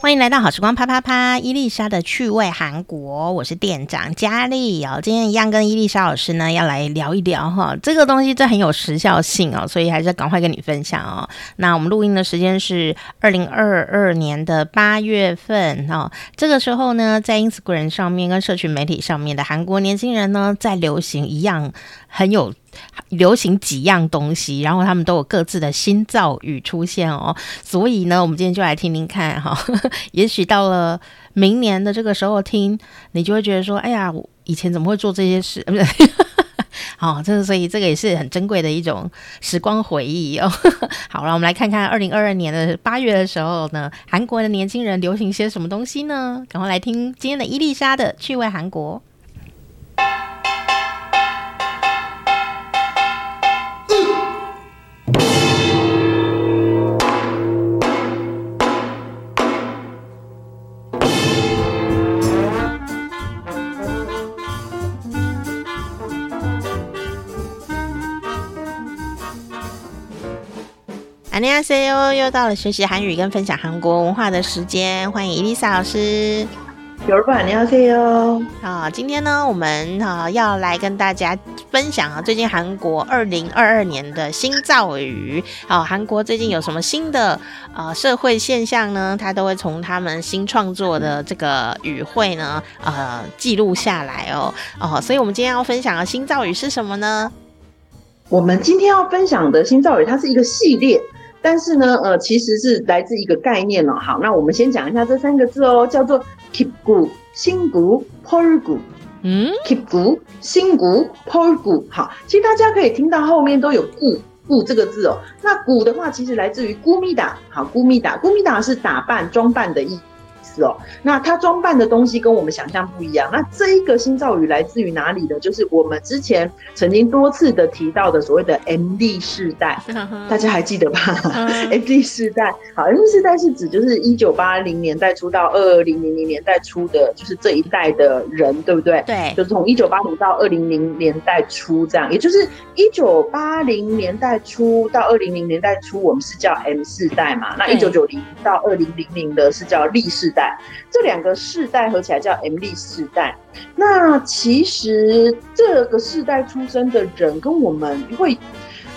欢迎来到好时光啪啪啪，伊丽莎的趣味韩国，我是店长佳丽哦。今天一样跟伊丽莎老师呢要来聊一聊哈，这个东西这很有时效性哦，所以还是赶快跟你分享哦。那我们录音的时间是二零二二年的八月份哦，这个时候呢，在 Instagram 上面跟社群媒体上面的韩国年轻人呢，在流行一样很有。流行几样东西，然后他们都有各自的新造语出现哦，所以呢，我们今天就来听听看哈。也许到了明年的这个时候听，你就会觉得说，哎呀，我以前怎么会做这些事？不对，好，这个所以这个也是很珍贵的一种时光回忆哦。好了，我们来看看二零二二年的八月的时候呢，韩国的年轻人流行些什么东西呢？赶快来听今天的伊丽莎的趣味韩国。 안녕하세요，又到了学习韩语跟分享韩国文化的时间，欢迎伊丽莎老师。有人안녕하세요。啊，今天呢，我们啊要来跟大家分享啊，最近韩国二零二二年的新造语。啊，韩国最近有什么新的啊社会现象呢？他都会从他们新创作的这个语汇呢，呃，记录下来哦。哦，所以我们今天要分享的新造语是什么呢？我们今天要分享的新造语，它是一个系列。 但是呢，呃，其实是来自一个概念哦。好，那我们先讲一下这三个字哦，叫做 keep good、新 good、pull good。嗯，keep good、新 good、pull good。好，其实大家可以听到后面都有 good good 这个字哦。那 good 的话，其实来自于 gu-mida。好，gu-mida，gu-mida 是打扮、装扮的意思。思。哦，那他装扮的东西跟我们想象不一样。那这一个新造语来自于哪里呢？就是我们之前曾经多次的提到的所谓的 MD 世代，大家还记得吧？MD 世代，好，MD 世代是指就是一九八零年代初到二零零零年代初的，就是这一代的人，对不对？对，就是从一九八零到二零零年代初这样，也就是一九八零年代初到二零零年代初，我们是叫 M 世代嘛。那一九九零到二零零零的是叫历世代。这两个世代合起来叫 MZ 世代。那其实这个世代出生的人跟我们会，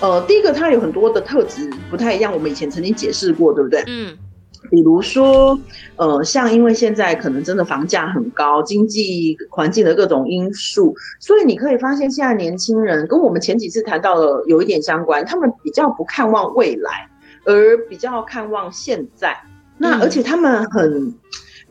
呃，第一个他有很多的特质不太一样。我们以前曾经解释过，对不对？嗯。比如说，呃，像因为现在可能真的房价很高，经济环境的各种因素，所以你可以发现现在年轻人跟我们前几次谈到的有一点相关，他们比较不看望未来，而比较看望现在。那而且他们很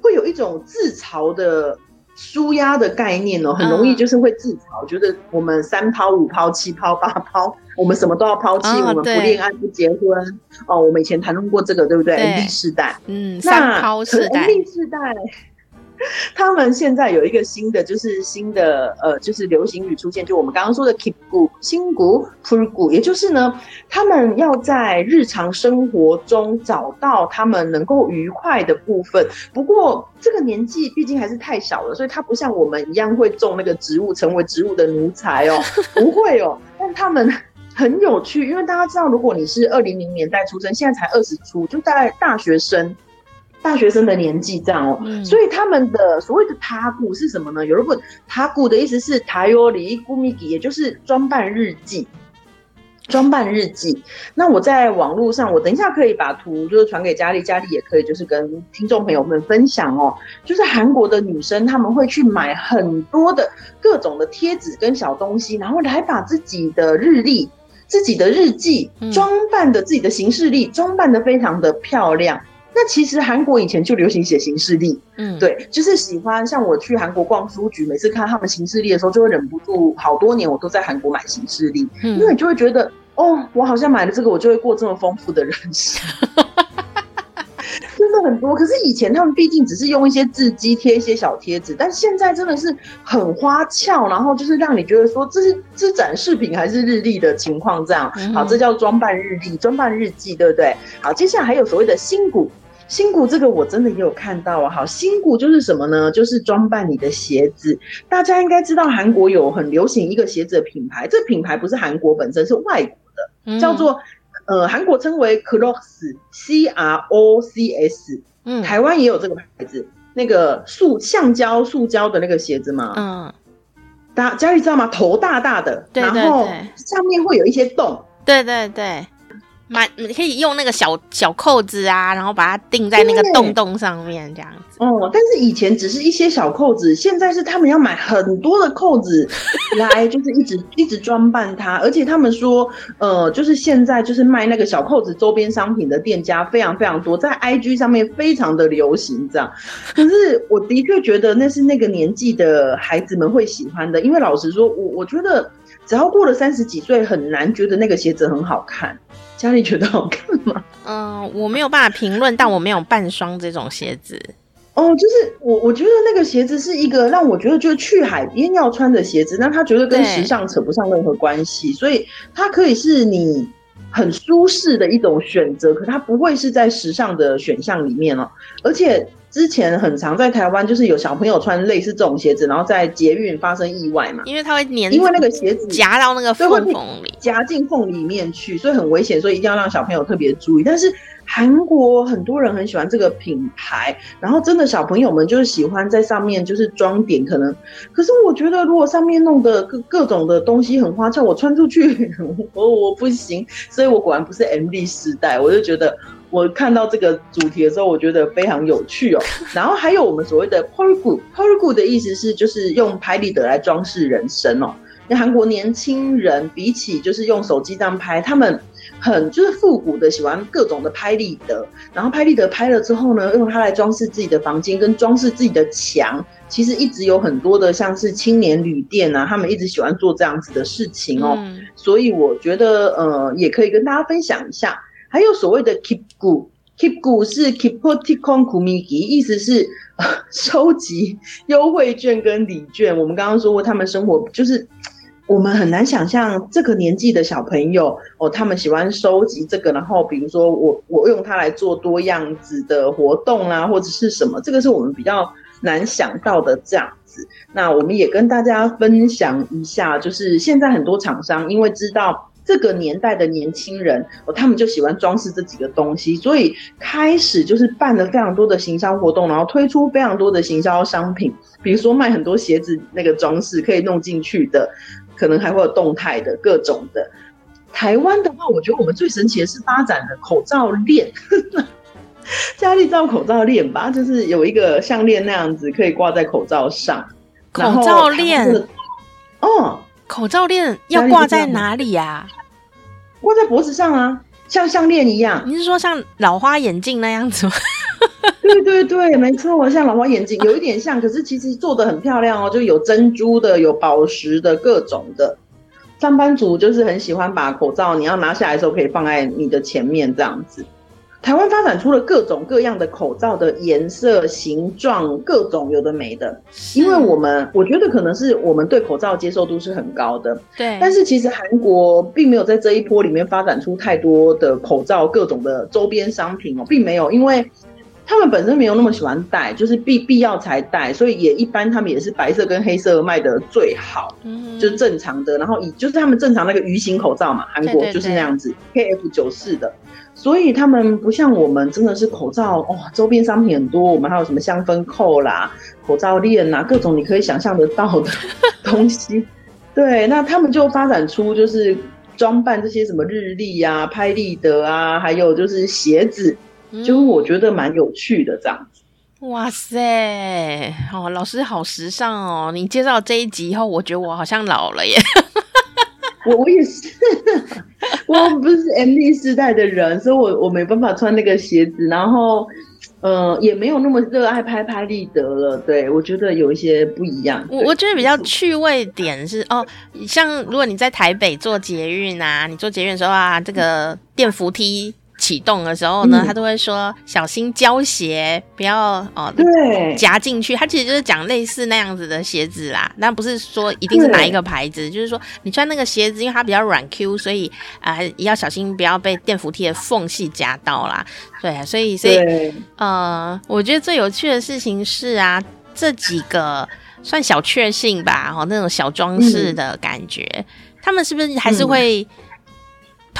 会有一种自嘲的舒压的概念哦，很容易就是会自嘲，觉得我们三抛五抛七抛八抛，我们什么都要抛弃，我们不恋爱不结婚哦。我们以前谈论过这个，对不对？MZ 世代，嗯，三抛世代，MZ 世代。他们现在有一个新的，就是新的，呃，就是流行语出现，就我们刚刚说的 keep good 新股 pull good，也就是呢，他们要在日常生活中找到他们能够愉快的部分。不过这个年纪毕竟还是太小了，所以他不像我们一样会种那个植物，成为植物的奴才哦，不会哦。但他们很有趣，因为大家知道，如果你是二零零年代出生，现在才二十出，就大概大学生。大学生的年纪这样哦，所以他们的所谓的塔古是什么呢？有人问塔古的意思是台欧里古米吉，也就是装扮日记。装扮日记。那我在网络上，我等一下可以把图就是传给佳丽，佳丽也可以就是跟听众朋友们分享哦。就是韩国的女生，他们会去买很多的各种的贴纸跟小东西，然后来把自己的日历、自己的日记装扮的自己的行事历，装扮的非常的漂亮。那其实韩国以前就流行写行事历，嗯，对，就是喜欢像我去韩国逛书局，每次看他们行事历的时候，就会忍不住，好多年我都在韩国买行事历，嗯，因为你就会觉得，哦，我好像买了这个，我就会过这么丰富的人生，真的很多。可是以前他们毕竟只是用一些字迹贴一些小贴纸，但现在真的是很花俏，然后就是让你觉得说这是这是展示品还是日历的情况这样。好，这叫装扮日历、装扮日记，对不对？好，接下来还有所谓的新古。新股这个我真的也有看到啊，好，新股就是什么呢？就是装扮你的鞋子。大家应该知道韩国有很流行一个鞋子的品牌，这品牌不是韩国本身，是外国的，叫做呃韩国称为 Crocs，C R O C S。嗯，台湾也有这个牌子，那个塑橡胶塑胶的那个鞋子嘛，嗯，大家里知道吗？头大大的，对对对，然后上面会有一些洞，对对对。买你可以用那个小小扣子啊，然后把它钉在那个洞洞上面，这样子。哦，但是以前只是一些小扣子，现在是他们要买很多的扣子来，就是一直一直装扮它。而且他们说，呃，就是现在就是卖那个小扣子周边商品的店家非常非常多，在 IG 上面非常的流行这样。可是我的确觉得那是那个年纪的孩子们会喜欢的，因为老实说，我我觉得只要过了三十几岁，很难觉得那个鞋子很好看。家里觉得好看吗？嗯，我没有办法评论，但我没有半双这种鞋子。哦，就是我，我觉得那个鞋子是一个让我觉得就是去海边要穿的鞋子，那它绝对跟时尚扯不上任何关系，所以它可以是你很舒适的一种选择，可它不会是在时尚的选项里面哦，而且。之前很常在台湾，就是有小朋友穿类似这种鞋子，然后在捷运发生意外嘛，因为它会粘，因为那个鞋子夹到那个缝缝里，夹进缝里面去，所以很危险，所以一定要让小朋友特别注意。但是韩国很多人很喜欢这个品牌，然后真的小朋友们就是喜欢在上面就是装点，可能，可是我觉得如果上面弄的各各种的东西很花俏，我穿出去我 我不行，所以我果然不是 MV 时代，我就觉得。我看到这个主题的时候，我觉得非常有趣哦。然后还有我们所谓的 Poulgu，Poulgu 的意思是就是用拍立得来装饰人生哦。那韩国年轻人比起就是用手机这样拍，他们很就是复古的，喜欢各种的拍立得。然后拍立得拍了之后呢，用它来装饰自己的房间跟装饰自己的墙。其实一直有很多的像是青年旅店啊，他们一直喜欢做这样子的事情哦。嗯、所以我觉得呃，也可以跟大家分享一下。还有所谓的 Keepgu，Keepgu 是 Keeptikon Kumigi，意思是 收集优惠券跟礼券。我们刚刚说过，他们生活就是我们很难想象这个年纪的小朋友哦，他们喜欢收集这个，然后比如说我我用它来做多样子的活动啊，或者是什么，这个是我们比较难想到的这样子。那我们也跟大家分享一下，就是现在很多厂商因为知道。这个年代的年轻人哦，他们就喜欢装饰这几个东西，所以开始就是办了非常多的行销活动，然后推出非常多的行销商品，比如说卖很多鞋子那个装饰可以弄进去的，可能还会有动态的各种的。台湾的话，我觉得我们最神奇的是发展的口罩链，家里造口罩链吧，就是有一个项链那样子可以挂在口罩上，口罩链，哦。口罩链要挂在哪里呀？挂在脖子上啊，像项链一样。你是说像老花眼镜那样子吗？对对对，没错，像老花眼镜有一点像，可是其实做的很漂亮哦，就有珍珠的，有宝石的，各种的。上班族就是很喜欢把口罩，你要拿下来的时候可以放在你的前面这样子。台湾发展出了各种各样的口罩的颜色、形状，各种有的没的。因为我们我觉得可能是我们对口罩接受度是很高的，对。但是其实韩国并没有在这一波里面发展出太多的口罩各种的周边商品哦，并没有，因为他们本身没有那么喜欢戴，就是必必要才戴，所以也一般他们也是白色跟黑色卖的最好，嗯，就是正常的。然后以就是他们正常那个鱼形口罩嘛，韩国就是那样子，KF 九四的。所以他们不像我们，真的是口罩哦，周边商品很多。我们还有什么香氛扣啦、口罩链啊，各种你可以想象得到的 东西。对，那他们就发展出就是装扮这些什么日历啊、拍立得啊，还有就是鞋子，就我觉得蛮有趣的这样子。嗯、哇塞，哦，老师好时尚哦！你介绍这一集以后，我觉得我好像老了耶。我我也是，我不是 M D 时代的人，所以我我没办法穿那个鞋子，然后，呃，也没有那么热爱拍拍立得了。对，我觉得有一些不一样。我我觉得比较趣味点是哦，像如果你在台北坐捷运啊，你坐捷运的时候啊，这个电扶梯。启动的时候呢，他都会说小心胶鞋，不要哦，对，夹进去。他其实就是讲类似那样子的鞋子啦，但不是说一定是哪一个牌子，就是说你穿那个鞋子，因为它比较软 Q，所以啊、呃、要小心不要被电扶梯的缝隙夹到啦。对，啊所以所以呃，我觉得最有趣的事情是啊，这几个算小确幸吧，哦，那种小装饰的感觉、嗯，他们是不是还是会？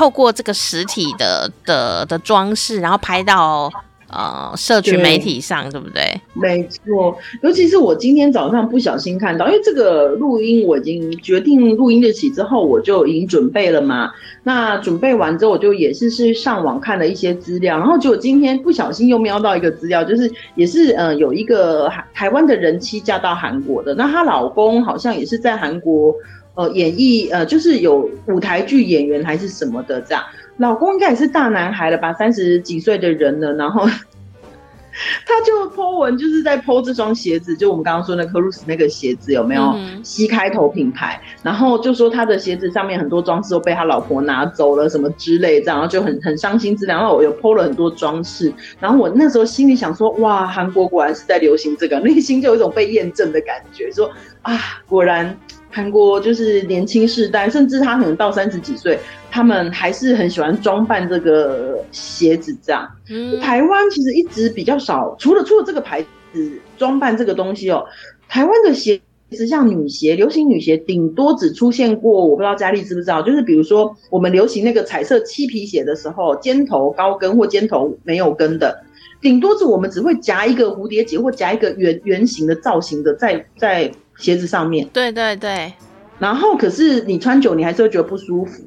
透过这个实体的的的装饰，然后拍到呃社群媒体上，对，不对？没错，尤其是我今天早上不小心看到，因为这个录音我已经决定录音日期之后，我就已经准备了嘛。那准备完之后，我就也是是上网看了一些资料，然后结果今天不小心又瞄到一个资料，就是也是呃有一个台湾的人妻嫁到韩国的，那她老公好像也是在韩国。呃，演艺呃，就是有舞台剧演员还是什么的这样，老公应该也是大男孩了吧，三十几岁的人了，然后 他就 po 文，就是在 po 这双鞋子，就我们刚刚说那 Cruz 那个鞋子有没有？C 开头品牌，然后就说他的鞋子上面很多装饰都被他老婆拿走了，什么之类这样，然后就很很伤心之类，然后我又 po 了很多装饰，然后我那时候心里想说，哇，韩国果然是在流行这个，内心就有一种被验证的感觉，说啊，果然。韩国就是年轻世代，甚至他可能到三十几岁，他们还是很喜欢装扮这个鞋子这样。嗯，台湾其实一直比较少，除了除了这个牌子装扮这个东西哦，台湾的鞋子像女鞋，流行女鞋，顶多只出现过，我不知道佳丽知不知道，就是比如说我们流行那个彩色漆皮鞋的时候，尖头高跟或尖头没有跟的，顶多是我们只会夹一个蝴蝶结或夹一个圆圆形的造型的，在在。鞋子上面，对对对，然后可是你穿久，你还是会觉得不舒服，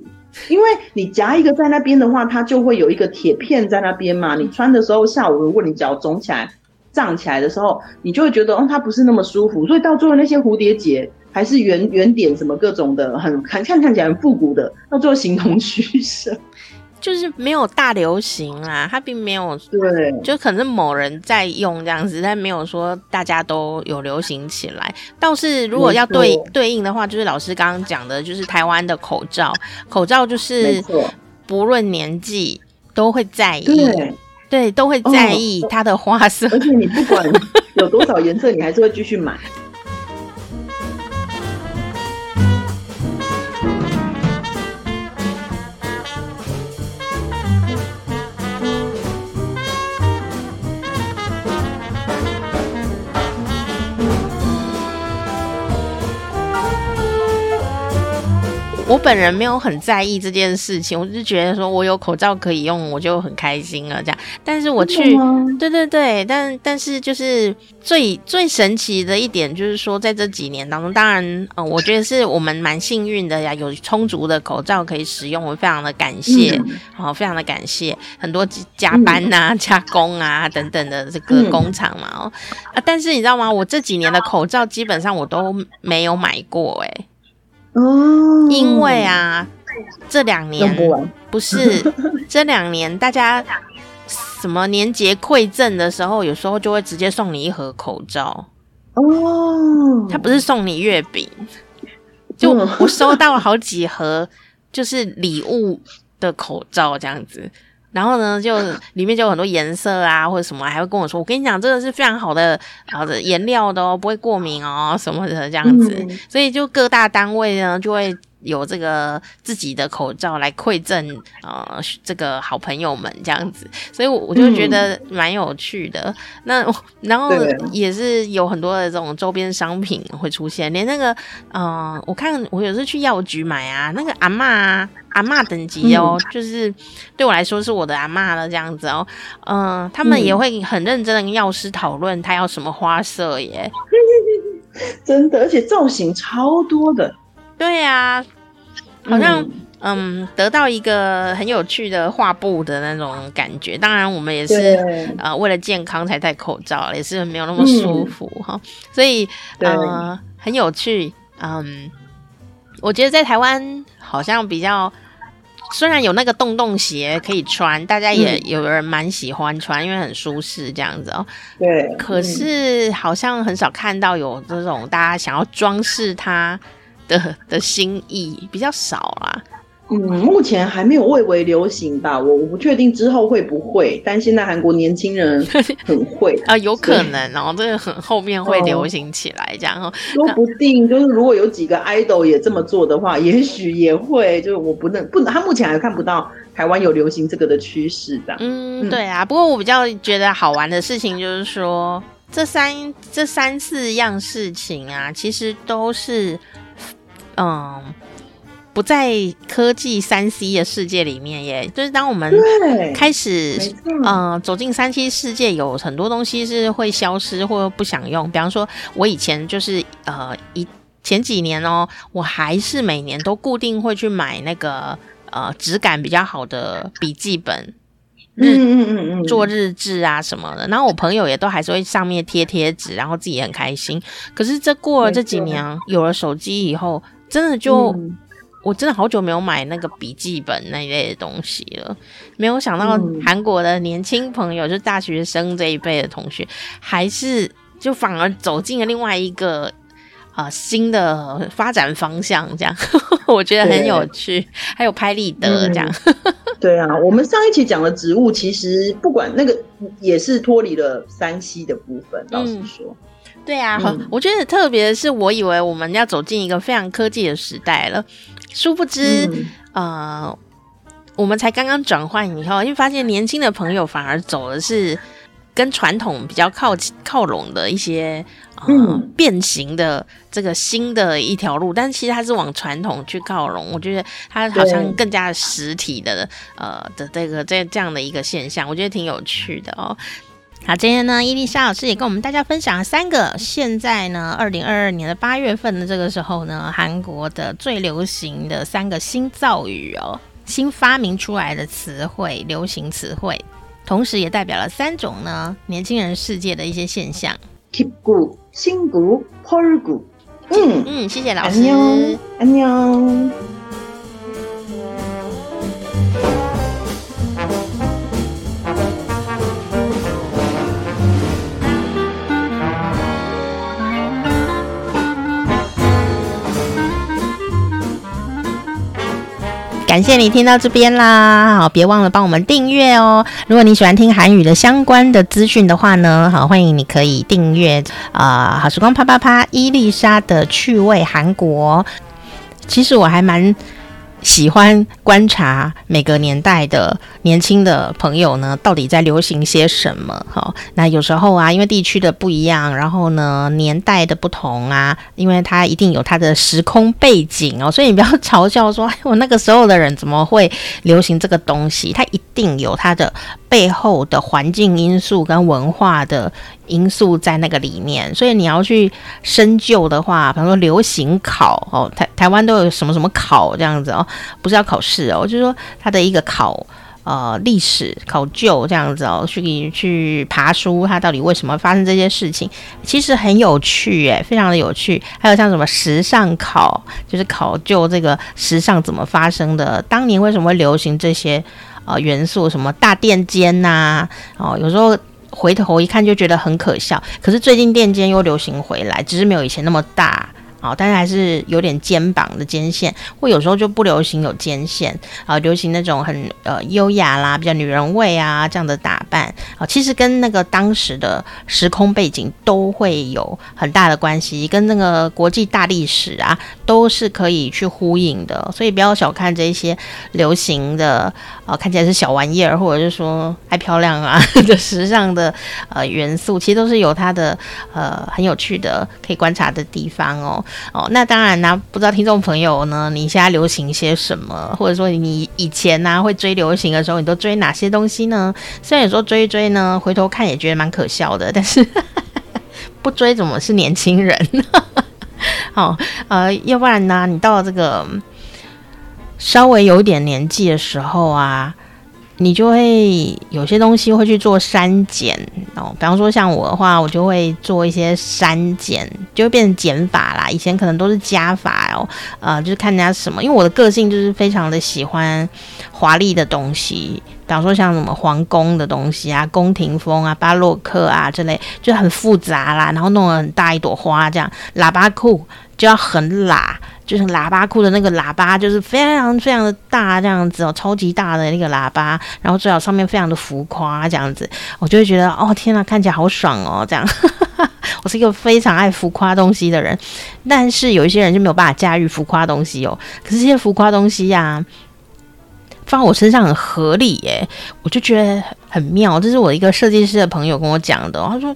因为你夹一个在那边的话，它就会有一个铁片在那边嘛。你穿的时候，下午如果你脚肿起来、胀起来的时候，你就会觉得，哦，它不是那么舒服。所以到最后那些蝴蝶结还是圆圆点什么各种的，很看看看起来很复古的，到最后形同虚设。就是没有大流行啊，它并没有，对，就可能某人在用这样子，但没有说大家都有流行起来。倒是如果要对对应的话，就是老师刚刚讲的，就是台湾的口罩，口罩就是不论年纪都会在意，对，对，都会在意它的花色，而且你不管 有多少颜色，你还是会继续买。我本人没有很在意这件事情，我就觉得说我有口罩可以用，我就很开心了。这样，但是我去，对对对，但但是就是最最神奇的一点就是说，在这几年当中，当然，嗯、呃，我觉得是我们蛮幸运的呀，有充足的口罩可以使用，我非常的感谢，好、嗯，非常的感谢很多加班呐、啊、加工啊等等的这个工厂嘛，哦、嗯，啊，但是你知道吗？我这几年的口罩基本上我都没有买过，哎。哦，因为啊，这两年不，不是 这两年，大家什么年节馈赠的时候，有时候就会直接送你一盒口罩。哦，他不是送你月饼，就我收到了好几盒，就是礼物的口罩这样子。然后呢，就 里面就有很多颜色啊，或者什么，还会跟我说：“我跟你讲，这个是非常好的好的颜料的哦，不会过敏哦，什么的这样子。嗯”所以就各大单位呢，就会有这个自己的口罩来馈赠呃这个好朋友们这样子。所以我就觉得蛮有趣的。嗯、那然后也是有很多的这种周边商品会出现，连那个嗯、呃，我看我有时候去药局买啊，那个阿嬷啊。阿嬷等级哦，嗯、就是对我来说是我的阿嬷了这样子哦，嗯、呃，他们也会很认真的跟药师讨论他要什么花色耶，真的，而且造型超多的，对呀、啊，好像嗯，嗯得到一个很有趣的画布的那种感觉。当然，我们也是呃为了健康才戴口罩，也是没有那么舒服哈、嗯，所以呃很有趣，嗯，我觉得在台湾好像比较。虽然有那个洞洞鞋可以穿，大家也有人蛮喜欢穿，嗯，因为很舒适这样子哦。对。可是好像很少看到有这种大家想要装饰它的 的心意，比较少啦。嗯，目前还没有蔚为流行吧，我我不确定之后会不会，但现在韩国年轻人 很会啊，有可能哦，这个很后面会流行起来这样哦，说不定就是如果有几个 idol 也这么做的话，也许也会，就是我不能不能，他目前还看不到台湾有流行这个的趋势的。嗯，对啊，不过我比较觉得好玩的事情就是说，这三这三四样事情啊，其实都是嗯。不在科技三 C 的世界里面耶，就是当我们开始嗯、呃、走进三 C 世界，有很多东西是会消失或不想用。比方说，我以前就是呃一前几年哦，我还是每年都固定会去买那个呃质感比较好的笔记本。日嗯嗯嗯做日志啊什么的，然后我朋友也都还是会上面贴贴纸，然后自己也很开心。可是这过了这几年，有了手机以后，真的就、嗯、我真的好久没有买那个笔记本那一类的东西了。没有想到韩国的年轻朋友，嗯、就大学生这一辈的同学，还是就反而走进了另外一个啊、呃、新的发展方向，这样 我觉得很有趣。还有拍立得这样。嗯 对啊，我们上一期讲的植物，其实不管那个也是脱离了山西的部分。老实说，嗯、对啊，嗯、我觉得特别的是，我以为我们要走进一个非常科技的时代了，殊不知，嗯、呃，我们才刚刚转换以后，因为发现年轻的朋友反而走的是跟传统比较靠靠拢的一些。嗯，变形的这个新的一条路，但其实它是往传统去靠拢。我觉得它好像更加实体的，呃的这个这这样的一个现象，我觉得挺有趣的哦。好，今天呢，伊丽莎老师也跟我们大家分享了三个现在呢，二零二二年的八月份的这个时候呢，韩国的最流行的三个新造语哦，新发明出来的词汇，流行词汇，同时也代表了三种呢年轻人世界的一些现象。깊고 신구, 펄구. 응, 응, 谢谢老师. 안녕, 안녕. 感谢你听到这边啦，好，别忘了帮我们订阅哦。如果你喜欢听韩语的相关的资讯的话呢，好，欢迎你可以订阅啊、好时光啪啪啪，伊丽莎的趣味韩国。其实我还蛮。喜欢观察每个年代的年轻的朋友呢，到底在流行些什么？好，那有时候啊，因为地区的不一样，然后呢，年代的不同啊，因为它一定有它的时空背景哦，所以你不要嘲笑说，哎，我那个时候的人怎么会流行这个东西？它一定有它的。背后的环境因素跟文化的因素在那个里面，所以你要去深究的话，比方说流行考哦，台台湾都有什么什么考这样子哦，不是要考试哦，就是说它的一个考呃历史考究这样子哦，去去爬书，它到底为什么发生这些事情，其实很有趣诶，非常的有趣。还有像什么时尚考，就是考究这个时尚怎么发生的，当年为什么会流行这些。啊，元素什么大垫肩呐、哦，有时候回头一看就觉得很可笑。可是最近垫肩又流行回来，只是没有以前那么大。哦，但是还是有点肩膀的肩线，或有时候就不流行有肩线啊、流行那种很呃优雅啦，比较女人味啊这样的打扮啊、其实跟那个当时的时空背景都会有很大的关系，跟那个国际大历史啊都是可以去呼应的，所以不要小看这些流行的呃看起来是小玩意儿，或者是说爱漂亮啊 的时尚的呃元素，其实都是有它的呃很有趣的可以观察的地方哦。哦，那当然啦，不知道听众朋友呢，你现在流行些什么？或者说你以前呢、会追流行的时候，你都追哪些东西呢？虽然有时候追一追呢，回头看也觉得蛮可笑的，但是 不追怎么是年轻人？好，呃，要不然呢，你到了这个稍微有点年纪的时候啊。你就会有些东西会去做删减哦，比方说像我的话，我就会做一些删减，就会变成减法啦。以前可能都是加法哦，呃，就是看人家什么，因为我的个性就是非常的喜欢华丽的东西，比方说像什么皇宫的东西啊、宫廷风啊、巴洛克啊之类，就很复杂啦，然后弄了很大一朵花这样，喇叭裤就要很喇。就是喇叭裤的那个喇叭，就是非常非常的大这样子哦，超级大的那个喇叭，然后最好上面非常的浮夸这样子，我就会觉得哦天呐，看起来好爽哦这样。我是一个非常爱浮夸东西的人，但是有一些人就没有办法驾驭浮夸东西哦。可是这些浮夸东西呀、放我身上很合理耶，我就觉得很妙。这是我一个设计师的朋友跟我讲的，他说。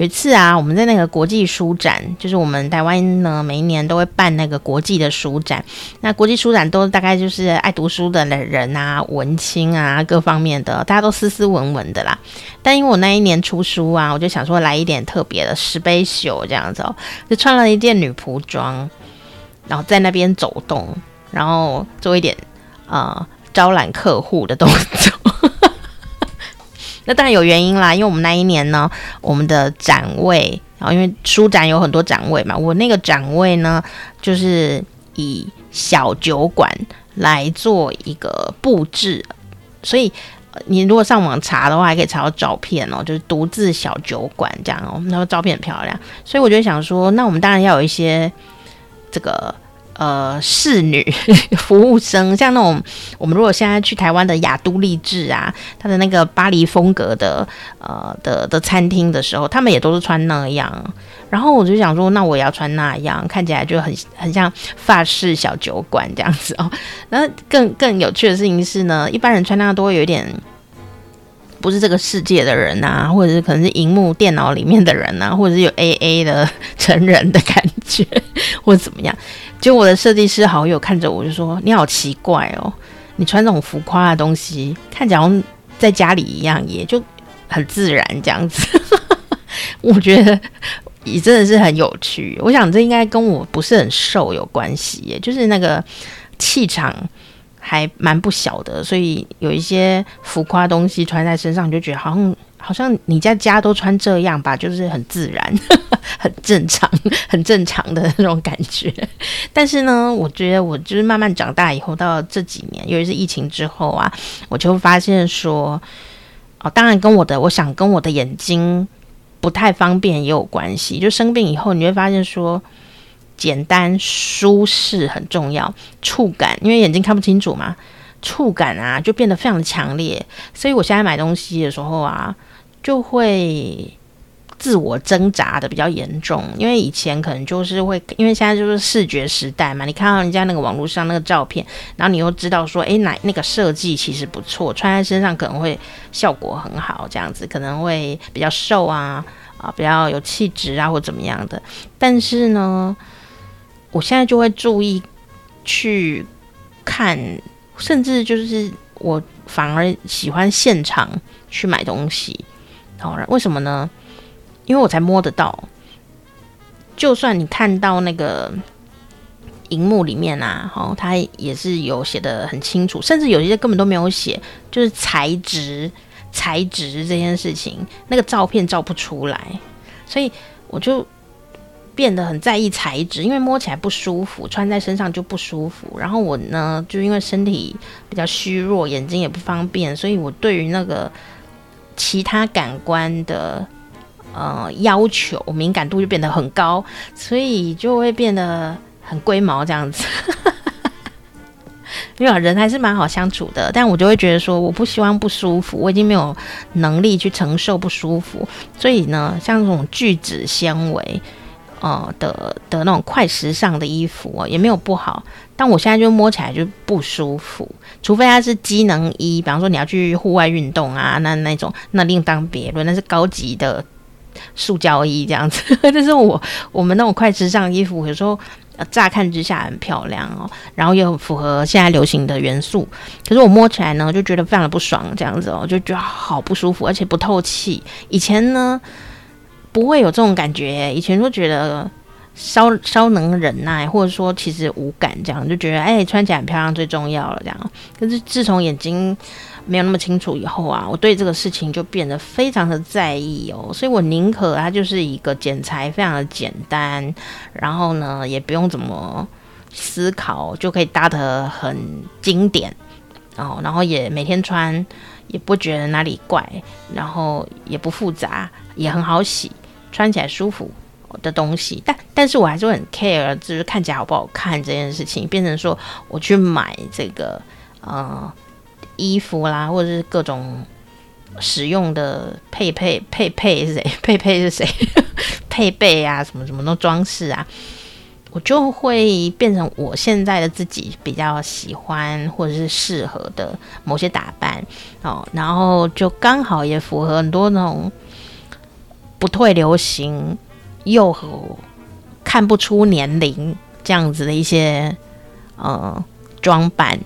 有一次啊，我们在那个国际书展，就是我们台湾呢每一年都会办那个国际的书展。那国际书展都大概就是爱读书的人啊、文青啊各方面的，大家都斯斯文文的啦。但因为我那一年出书啊，我就想说来一点特别的石碑秀这样子哦，就穿了一件女仆装，然后在那边走动，然后做一点呃招揽客户的动作。那当然有原因啦，因为我们那一年呢，我们的展位，然后因为书展有很多展位嘛，我那个展位呢，就是以小酒馆来做一个布置，所以你如果上网查的话，还可以查到照片哦，就是独自小酒馆这样哦，那个照片很漂亮，所以我就想说，那我们当然要有一些这个。呃，侍女 服务生，像那种我们如果现在去台湾的雅都丽致啊，它的那个巴黎风格的呃的的餐厅的时候，他们也都是穿那样。然后我就想说，那我也要穿那样，看起来就很很像法式小酒馆这样子哦。然后更更有趣的事情是呢，一般人穿那样都会有点。不是这个世界的人啊，或者是可能是荧幕电脑里面的人啊，或者是有 AA 的成人的感觉，或者怎么样？就我的设计师好友看着我就说：“你好奇怪哦，你穿这种浮夸的东西，看起来像在家里一样，也就很自然这样子。” 我觉得也真的是很有趣。我想这应该跟我不是很瘦有关系耶，就是那个气场。还蛮不小的，所以有一些浮夸东西穿在身上，你就觉得好像好像你在家都穿这样吧，就是很自然、很正常、很正常的那种感觉。但是呢，我觉得我就是慢慢长大以后，到这几年，尤其是疫情之后啊，我就发现说，哦，当然跟我的，我想跟我的眼睛不太方便也有关系。就生病以后，你会发现说。简单舒适很重要，触感，因为眼睛看不清楚嘛，触感啊就变得非常的强烈，所以我现在买东西的时候啊，就会自我挣扎的比较严重，因为以前可能就是会，因为现在就是视觉时代嘛，你看到人家那个网络上那个照片，然后你又知道说，诶，哪那个设计其实不错，穿在身上可能会效果很好，这样子可能会比较瘦啊，啊，比较有气质啊，或怎么样的，但是呢。我现在就会注意去看，甚至就是我反而喜欢现场去买东西。好，为什么呢？因为我才摸得到。就算你看到那个荧幕里面啊，好，它也是有写得很清楚，甚至有一些根本都没有写，就是材质、材质这件事情，那个照片照不出来，所以我就。变得很在意材质，因为摸起来不舒服，穿在身上就不舒服。然后我呢，就因为身体比较虚弱，眼睛也不方便，所以我对于那个其他感官的呃要求敏感度就变得很高，所以就会变得很龟毛这样子。因为人还是蛮好相处的，但我就会觉得说，我不希望不舒服，我已经没有能力去承受不舒服，所以呢，像这种聚酯纤维。呃的的那种快时尚的衣服哦，也没有不好，但我现在就摸起来就不舒服，除非它是机能衣，比方说你要去户外运动啊，那那种那另当别论，那是高级的塑胶衣这样子。但是我我们那种快时尚衣服，有时候乍看之下很漂亮哦，然后又符合现在流行的元素，可是我摸起来呢，就觉得非常的不爽，这样子哦，就觉得好不舒服，而且不透气。以前呢。不会有这种感觉，以前都觉得稍稍能忍耐，或者说其实无感，这样就觉得哎，穿起来很漂亮最重要了，这样。可是自从眼睛没有那么清楚以后啊，我对这个事情就变得非常的在意哦，所以我宁可它就是一个剪裁非常的简单，然后呢也不用怎么思考就可以搭得很经典哦，然后也每天穿也不觉得哪里怪，然后也不复杂，也很好洗。穿起来舒服的东西，但但是我还是会很 care，就是看起来好不好看这件事情，变成说我去买这个呃衣服啦，或者是各种使用的配配配配是谁？配配是谁？配备啊，什么什么的装饰啊，我就会变成我现在的自己比较喜欢或者是适合的某些打扮哦，然后就刚好也符合很多那种。不退流行又看不出年龄这样子的一些呃装扮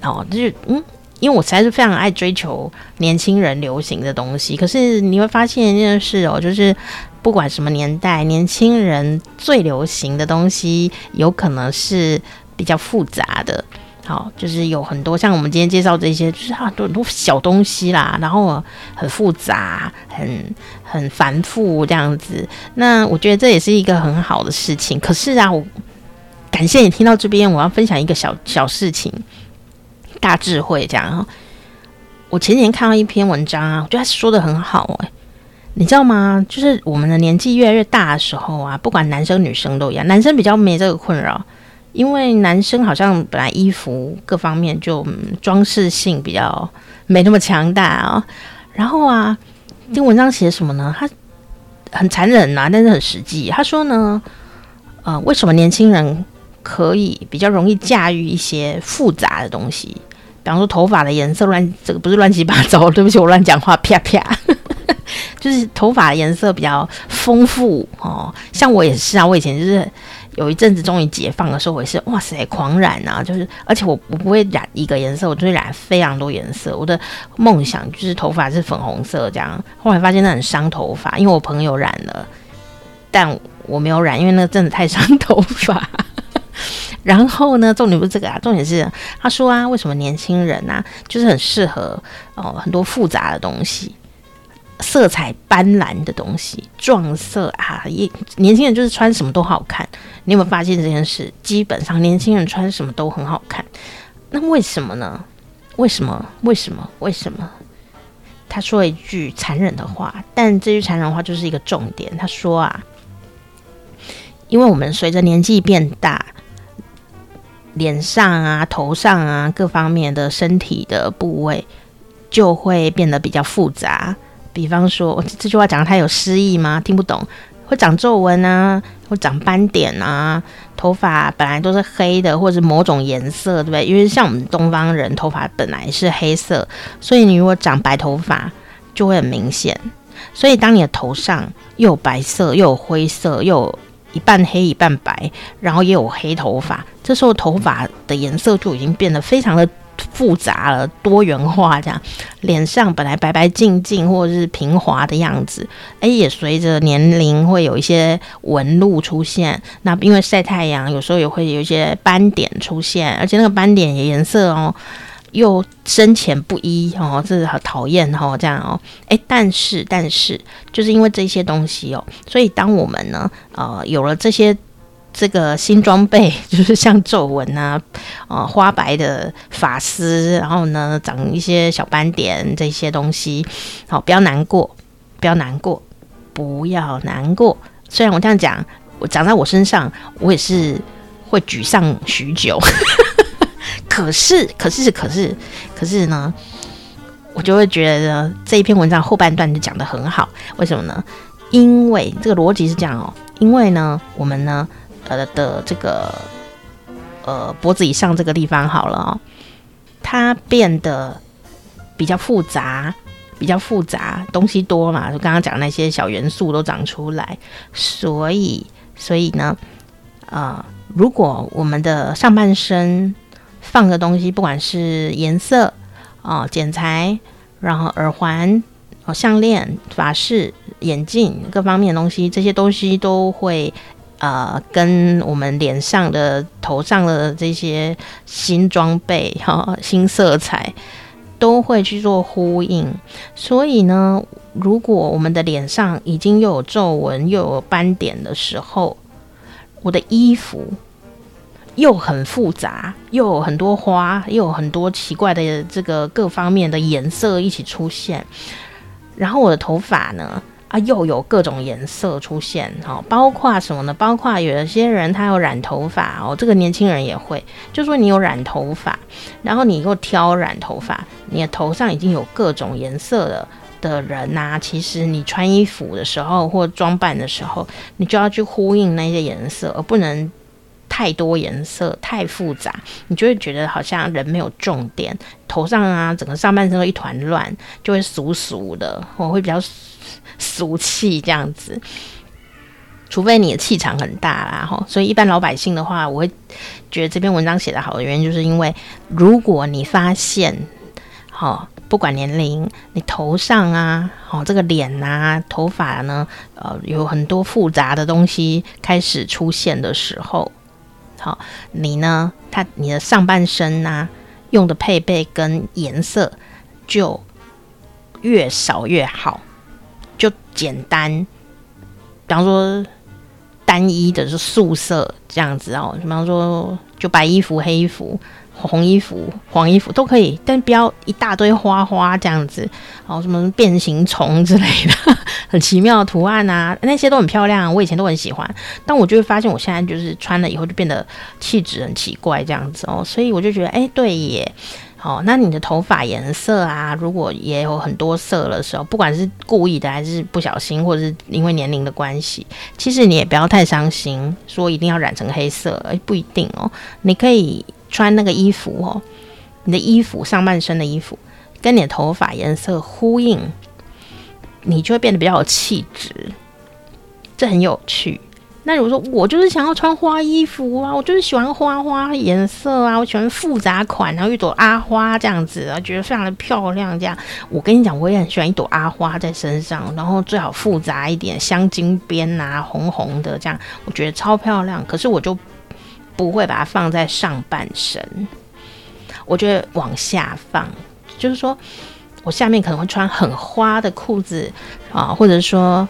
哦，就是嗯，因为我实在是非常爱追求年轻人流行的东西，可是你会发现一件事哦，就是不管什么年代，年轻人最流行的东西有可能是比较复杂的。好，就是有很多像我们今天介绍这些，就是很多很多小东西啦，然后很复杂、很很繁复这样子。那我觉得这也是一个很好的事情。可是啊，我感谢你听到这边，我要分享一个小小事情，大智慧这样。我前几天看到一篇文章啊，我觉得他说得很好哎、你知道吗？就是我们的年纪越来越大的时候啊，不管男生女生都一样，男生比较没这个困扰。因为男生好像本来衣服各方面就装饰性比较没那么强大啊，然后啊，这文章写什么呢？他很残忍呐，但是很实际。他说呢，呃，为什么年轻人可以比较容易驾驭一些复杂的东西？比方说头发的颜色乱，这个不是乱七八糟，对不起，我乱讲话，啪啪，就是头发颜色比较丰富哦。像我也是啊，我以前就是。有一阵子终于解放的时候，我也是哇塞狂染啊！就是而且我我不会染一个颜色，我就会染非常多颜色。我的梦想就是头发是粉红色这样。后来发现那很伤头发，因为我朋友染了，但我没有染，因为那个真的太伤头发。然后呢，重点不是这个啊，重点是他说啊，为什么年轻人啊，就是很适合哦很多复杂的东西。色彩斑斓的东西，撞色啊！也年轻人就是穿什么都好看。你有没有发现这件事？基本上年轻人穿什么都很好看。那为什么呢？为什么？为什么？为什么？他说了一句残忍的话，但这句残忍的话就是一个重点。他说啊，因为我们随着年纪变大，脸上啊、头上啊各方面的身体的部位就会变得比较复杂。比方说，我这句话讲得太有诗意吗？听不懂。会长皱纹啊，会长斑点啊，头发本来都是黑的，或者是某种颜色，对不对？因为像我们东方人，头发本来是黑色，所以你如果长白头发，就会很明显。所以当你的头上又有白色，又有灰色，又有一半黑一半白，然后也有黑头发，这时候头发的颜色就已经变得非常的。复杂了，多元化这样，脸上本来白白净净或者是平滑的样子，哎，也随着年龄会有一些纹路出现。那因为晒太阳，有时候也会有一些斑点出现，而且那个斑点的颜色哦，又深浅不一哦，这是好讨厌哦，这样哦，哎，但是但是就是因为这些东西哦，所以当我们呢，呃，有了这些。这个新装备 就是像皱纹啊，呃，花白的发丝，然后呢，长一些小斑点这些东西，好，不要难过，不要难过，不要难过。虽然我这样讲，我长在我身上，我也是会沮丧许久。可是，可是，可是，可是呢，我就会觉得这一篇文章后半段就讲得很好。为什么呢？因为这个逻辑是这样哦，因为呢，我们呢。呃的这个呃脖子以上这个地方好了哦，它变得比较复杂，比较复杂，东西多嘛，就刚刚讲那些小元素都长出来，所以所以呢，呃，如果我们的上半身放的东西，不管是颜色啊、剪裁，然后耳环、哦项链、发饰、眼镜各方面的东西，这些东西都会。呃，跟我们脸上的、头上的这些新装备、哈、新色彩，都会去做呼应。所以呢，如果我们的脸上已经又有皱纹又有斑点的时候，我的衣服又很复杂，又有很多花，又有很多奇怪的这个各方面的颜色一起出现，然后我的头发呢？啊，又有各种颜色出现，哈，包括什么呢？包括有一些人他有染头发哦，这个年轻人也会，就说你有染头发，然后你又挑染头发，你的头上已经有各种颜色的的人呐、其实你穿衣服的时候或装扮的时候，你就要去呼应那些颜色，而不能太多颜色太复杂，你就会觉得好像人没有重点，头上啊整个上半身都一团乱，就会俗俗的，我会比较。俗气这样子。除非你的气场很大啦，吼，所以一般老百姓的话，我会觉得这篇文章写得好的原因，就是因为如果你发现，好，不管年龄，你头上啊，好，这个脸啊，头发呢，呃，有很多复杂的东西开始出现的时候，好，你呢，它你的上半身啊，用的配备跟颜色就越少越好，简单，比方说。单一的是素色这样子哦，比方说就白衣服、黑衣服、红衣服、黄衣服都可以，但不要一大堆花花这样子哦，什么变形虫之类的，很奇妙的图案啊，那些都很漂亮，我以前都很喜欢，但我就会发现我现在就是穿了以后就变得气质很奇怪这样子哦，所以我就觉得哎，对耶。好，那你的头发颜色啊，如果也有很多色的时候，不管是故意的还是不小心，或者是因为年龄的关系，其实你也不要太伤心，说一定要染成黑色，诶，不一定哦。你可以穿那个衣服哦，你的衣服上半身的衣服跟你的头发颜色呼应，你就会变得比较有气质，这很有趣。那如果说我就是想要穿花衣服啊，我就是喜欢花花颜色啊，我喜欢复杂款，然后一朵阿花这样子啊，觉得非常的漂亮。这样，我跟你讲，我也很喜欢一朵阿花在身上，然后最好复杂一点，镶金边啊，红红的这样，我觉得超漂亮。可是我就不会把它放在上半身，我觉得往下放，就是说我下面可能会穿很花的裤子啊，或者说。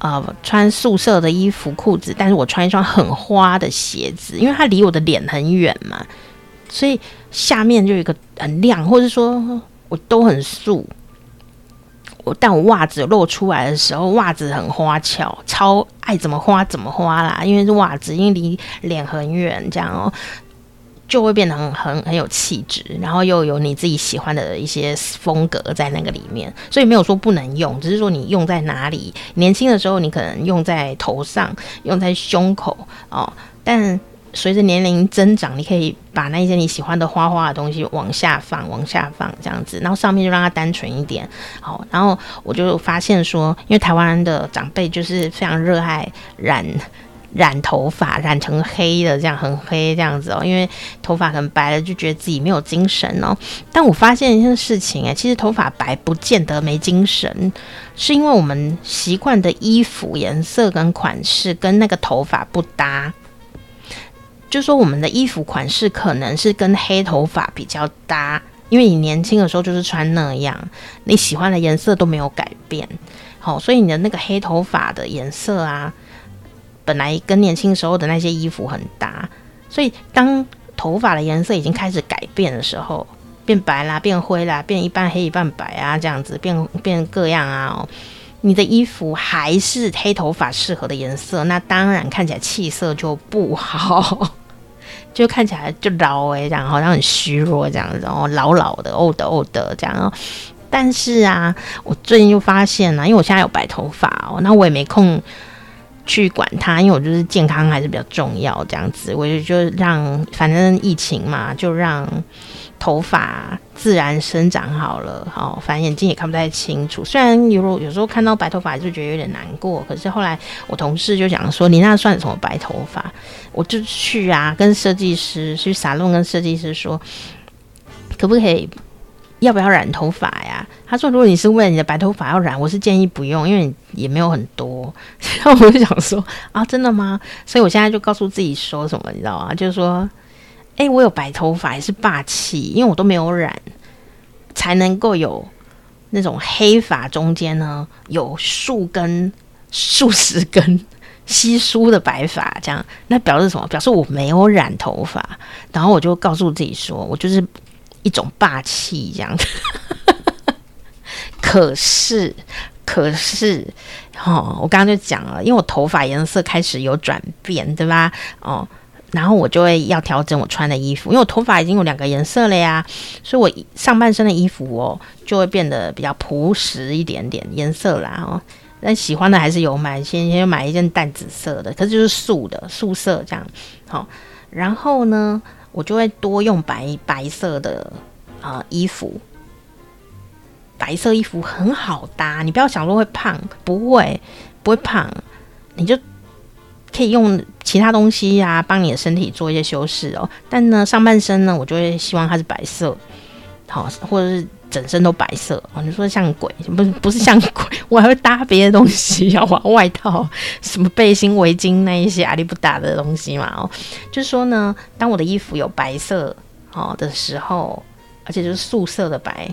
呃，穿素色的衣服、裤子，但是我穿一双很花的鞋子，因为它离我的脸很远嘛，所以下面就有一个很亮，或者说我都很素。我但我袜子露出来的时候，袜子很花俏，超爱怎么花怎么花啦，因为是袜子，因为离脸很远，这样哦。就会变得很很很有气质，然后又有你自己喜欢的一些风格在那个里面，所以没有说不能用，只是说你用在哪里。年轻的时候你可能用在头上，用在胸口哦，但随着年龄增长，你可以把那些你喜欢的花花的东西往下放，往下放这样子，然后上面就让它单纯一点。好，然后我就发现说，因为台湾的长辈就是非常热爱染。染头发染成黑的，这样很黑这样子哦，因为头发很白了，就觉得自己没有精神哦。但我发现一件事情诶，其实头发白不见得没精神，是因为我们习惯的衣服颜色跟款式跟那个头发不搭。就说我们的衣服款式可能是跟黑头发比较搭，因为你年轻的时候就是穿那样，你喜欢的颜色都没有改变，好，所以你的那个黑头发的颜色啊。本来跟年轻时候的那些衣服很搭，所以当头发的颜色已经开始改变的时候，变白啦，变灰啦，变一半黑一半白啊，这样子变变各样啊哦，你的衣服还是黑头发适合的颜色，那当然看起来气色就不好，就看起来就老诶，这样好像很虚弱这样子，然后老老的、old old 这样。但是啊，我最近就发现了，因为我现在有白头发哦，那我也没空。去管它，因为我就是健康还是比较重要，这样子，我就就让反正疫情嘛，就让头发自然生长好了，好，反正眼睛也看不太清楚。虽然有有时候看到白头发就觉得有点难过，可是后来我同事就讲说，你那算什么白头发？我就去啊，跟设计师去沙龙，跟设计师说，可不可以？要不要染头发呀？他说：“如果你是为了你的白头发要染，我是建议不用，因为也没有很多。”然后我就想说：“啊，真的吗？”所以我现在就告诉自己说什么，你知道吗？就是说：“哎、我有白头发也是霸气，因为我都没有染，才能够有那种黑发中间呢有数根、数十根 稀疏的白发，这样那表示什么？表示我没有染头发。然后我就告诉自己说，我就是。”一种霸气这样子，可是，可是，哦，我刚刚就讲了，因为我头发颜色开始有转变，对吧？哦，然后我就会要调整我穿的衣服，因为我头发已经有两个颜色了呀，所以我上半身的衣服哦，就会变得比较朴实一点点颜色啦。哦，但喜欢的还是有买，先先买一件淡紫色的，可是就是素的素色这样。好，然后呢，我就会多用白白色的啊、呃、衣服，白色衣服很好搭，你不要想说会胖，不会，不会胖，你就可以用其他东西呀、啊，帮你的身体做一些修饰哦。但呢，上半身呢，我就会希望它是白色，好，或者是。整身都白色哦，你说像鬼？不是不是像鬼，我还会搭别的东西，要把外套、什么背心、围巾那一些阿里不达的东西嘛哦。就是说呢，当我的衣服有白色哦的时候，而且就是素色的白，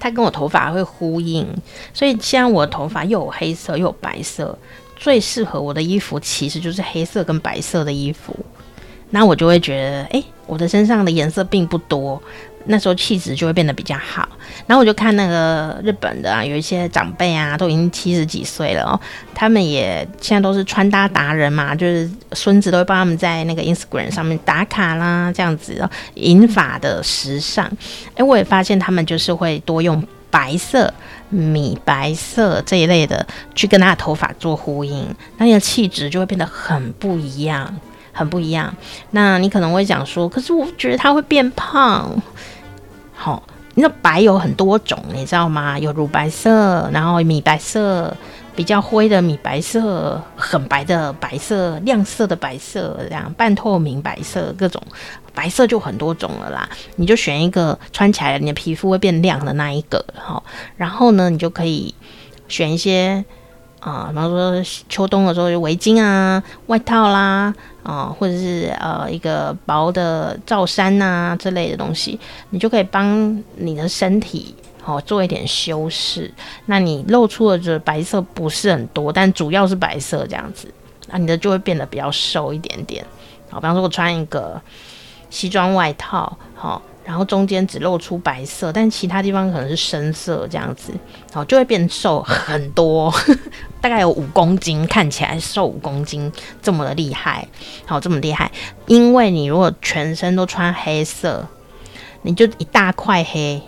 它跟我头发会呼应，所以现在我的头发又有黑色又有白色，最适合我的衣服其实就是黑色跟白色的衣服。那我就会觉得，哎、我的身上的颜色并不多。那时候气质就会变得比较好，然后我就看那个日本的啊，有一些长辈啊，都已经七十几岁了哦，他们也现在都是穿搭达人嘛，就是孙子都会帮他们在那个 Instagram 上面打卡啦，这样子哦，银发的时尚，哎，我也发现他们就是会多用白色、米白色这一类的去跟他的头发做呼应，那你的气质就会变得很不一样，很不一样。那你可能会讲说，可是我觉得他会变胖。好，那白有很多种，你知道吗？有乳白色，然后米白色，比较灰的米白色，很白的白色，亮色的白色，这样半透明白色，各种白色就很多种了啦。你就选一个穿起来你的皮肤会变亮的那一个，好，然后呢，你就可以选一些。啊，比方说秋冬的时候有围巾啊、外套啦，啊，或者是呃一个薄的罩衫呐、啊、之类的东西，你就可以帮你的身体哦做一点修饰。那你露出的这白色不是很多，但主要是白色这样子，那你的就会变得比较瘦一点点。好，比方说我穿一个西装外套，好。然后中间只露出白色，但其他地方可能是深色这样子，好，就会变瘦很多，大概有五公斤，看起来瘦五公斤这么的厉害，好，这么厉害，因为你如果全身都穿黑色，你就一大块黑，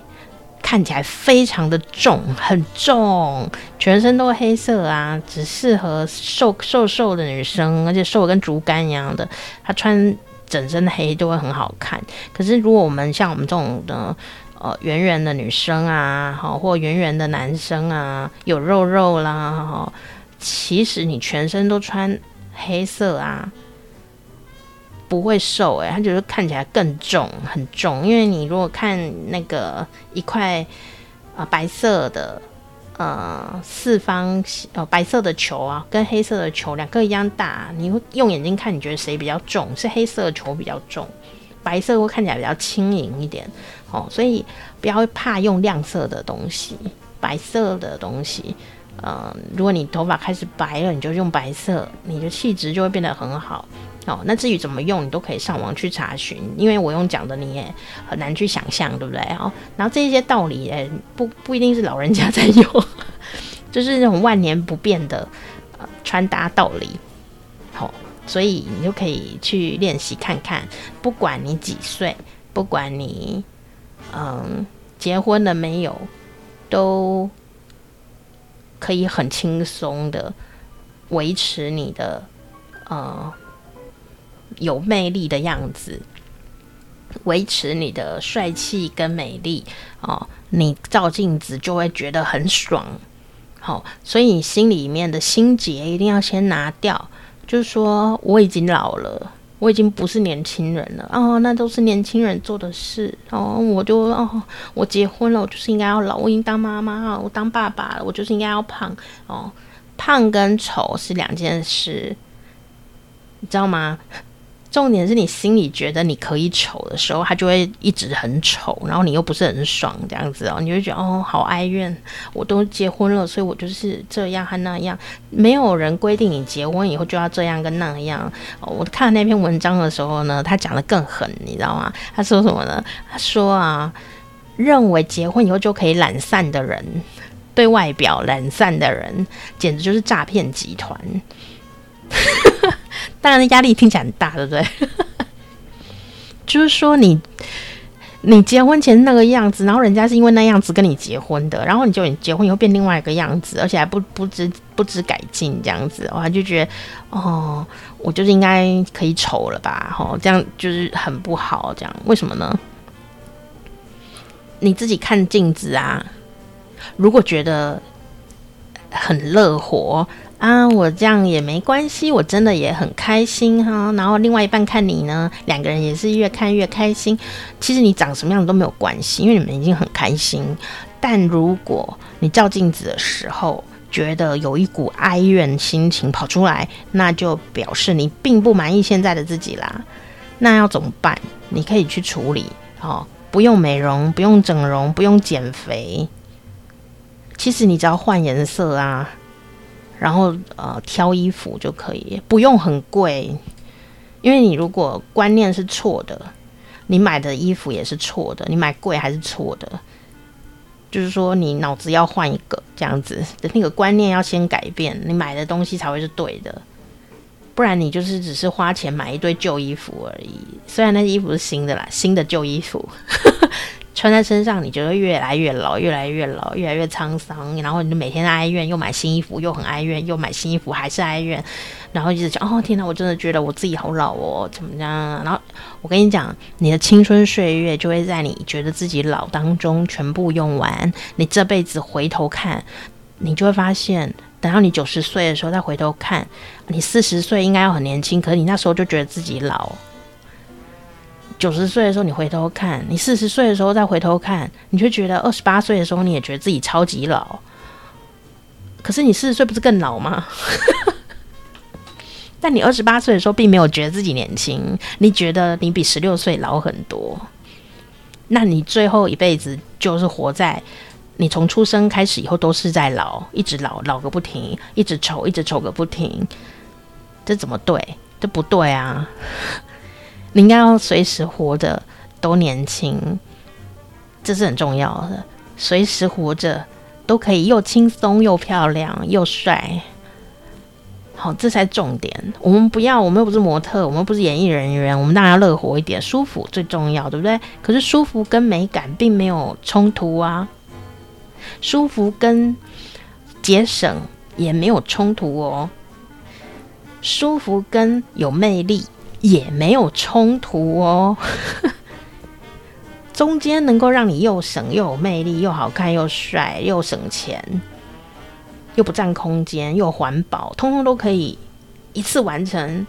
看起来非常的重，很重，全身都黑色啊，只适合瘦瘦瘦的女生，而且瘦的跟竹竿一样的，她穿。整身的黑就会很好看，可是如果我们像我们这种的呃圆圆的女生啊，好或圆圆的男生啊，有肉肉啦，哈，其实你全身都穿黑色啊，不会瘦诶、欸，它就是看起来更重，很重，因为你如果看那个一块啊、呃、白色的。呃，四方呃白色的球啊，跟黑色的球两个一样大，你会用眼睛看，你觉得谁比较重？是黑色的球比较重，白色会看起来比较轻盈一点。哦，所以不要怕用亮色的东西，白色的东西。呃，如果你头发开始白了，你就用白色，你的气质就会变得很好。哦，那至于怎么用，你都可以上网去查询，因为我用讲的你也很难去想象，对不对？哦，然后这些道理，诶，不不一定是老人家在用，就是那种万年不变的呃穿搭道理。好，所以你就可以去练习看看，不管你几岁，不管你嗯结婚了没有，都可以很轻松的维持你的呃。有魅力的样子，维持你的帅气跟美丽哦。你照镜子就会觉得很爽，好、哦，所以你心里面的心结一定要先拿掉。就是说，我已经老了，我已经不是年轻人了哦。那都是年轻人做的事哦。我就哦，我结婚了，我就是应该要老。我已经当妈妈了，我当爸爸了，我就是应该要胖哦。胖跟丑是两件事，你知道吗？重点是你心里觉得你可以丑的时候，他就会一直很丑，然后你又不是很爽这样子哦，你就觉得哦，好哀怨，我都结婚了，所以我就是这样和那样，没有人规定你结婚以后就要这样跟那样。我看那篇文章的时候呢，他讲得更狠，你知道吗？他说什么呢？他说啊，认为结婚以后就可以懒散的人，对外表懒散的人，简直就是诈骗集团。当然，压力听起来很大，对不对？就是说你，你你结婚前那个样子，然后人家是因为那样子跟你结婚的，然后你就你结婚以后变另外一个样子，而且还不不知不知改进这样子，我还就觉得哦，我就是应该可以丑了吧？哦，这样就是很不好，这样为什么呢？你自己看镜子啊，如果觉得很乐活啊，我这样也没关系，我真的也很开心哈。然后另外一半看你呢，两个人也是越看越开心。其实你长什么样都没有关系，因为你们已经很开心。但如果你照镜子的时候，觉得有一股哀怨心情跑出来，那就表示你并不满意现在的自己啦。那要怎么办？你可以去处理哦，不用美容，不用整容，不用减肥。其实你只要换颜色啊，然后呃挑衣服就可以，不用很贵。因为你如果观念是错的，你买的衣服也是错的，你买贵还是错的。就是说，你脑子要换一个这样子的那个观念要先改变，你买的东西才会是对的。不然你就是只是花钱买一堆旧衣服而已。虽然那衣服是新的啦，新的旧衣服 穿在身上，你觉得越来越老，越来越老，越来越沧桑。然后你就每天哀怨，又买新衣服，又很哀怨，又买新衣服，还是哀怨。然后一直讲哦，天哪，我真的觉得我自己好老哦，怎么样？然后我跟你讲，你的青春岁月就会在你觉得自己老当中全部用完。你这辈子回头看，你就会发现，等到你九十岁的时候再回头看，你四十岁应该要很年轻，可是你那时候就觉得自己老。九十岁的时候你回头看，你四十岁的时候再回头看，你就觉得二十八岁的时候你也觉得自己超级老。可是你四十岁不是更老吗？但你二十八岁的时候，并没有觉得自己年轻，你觉得你比十六岁老很多。那你最后一辈子就是活在你从出生开始以后都是在老，一直老，老个不停，一直丑，一直丑个不停。这怎么对？这不对啊！你应该要随时活着都年轻，这是很重要的。随时活着都可以又轻松又漂亮又帅。好，这才重点。我们不要，我们又不是模特，我们不是演艺人员，我们当然要乐活一点，舒服最重要，对不对？可是舒服跟美感并没有冲突啊，舒服跟节省也没有冲突哦，舒服跟有魅力也没有冲突哦，中间能够让你又省又有魅力，又好看又帅又省钱。又不占空间，又环保，通通都可以一次完成。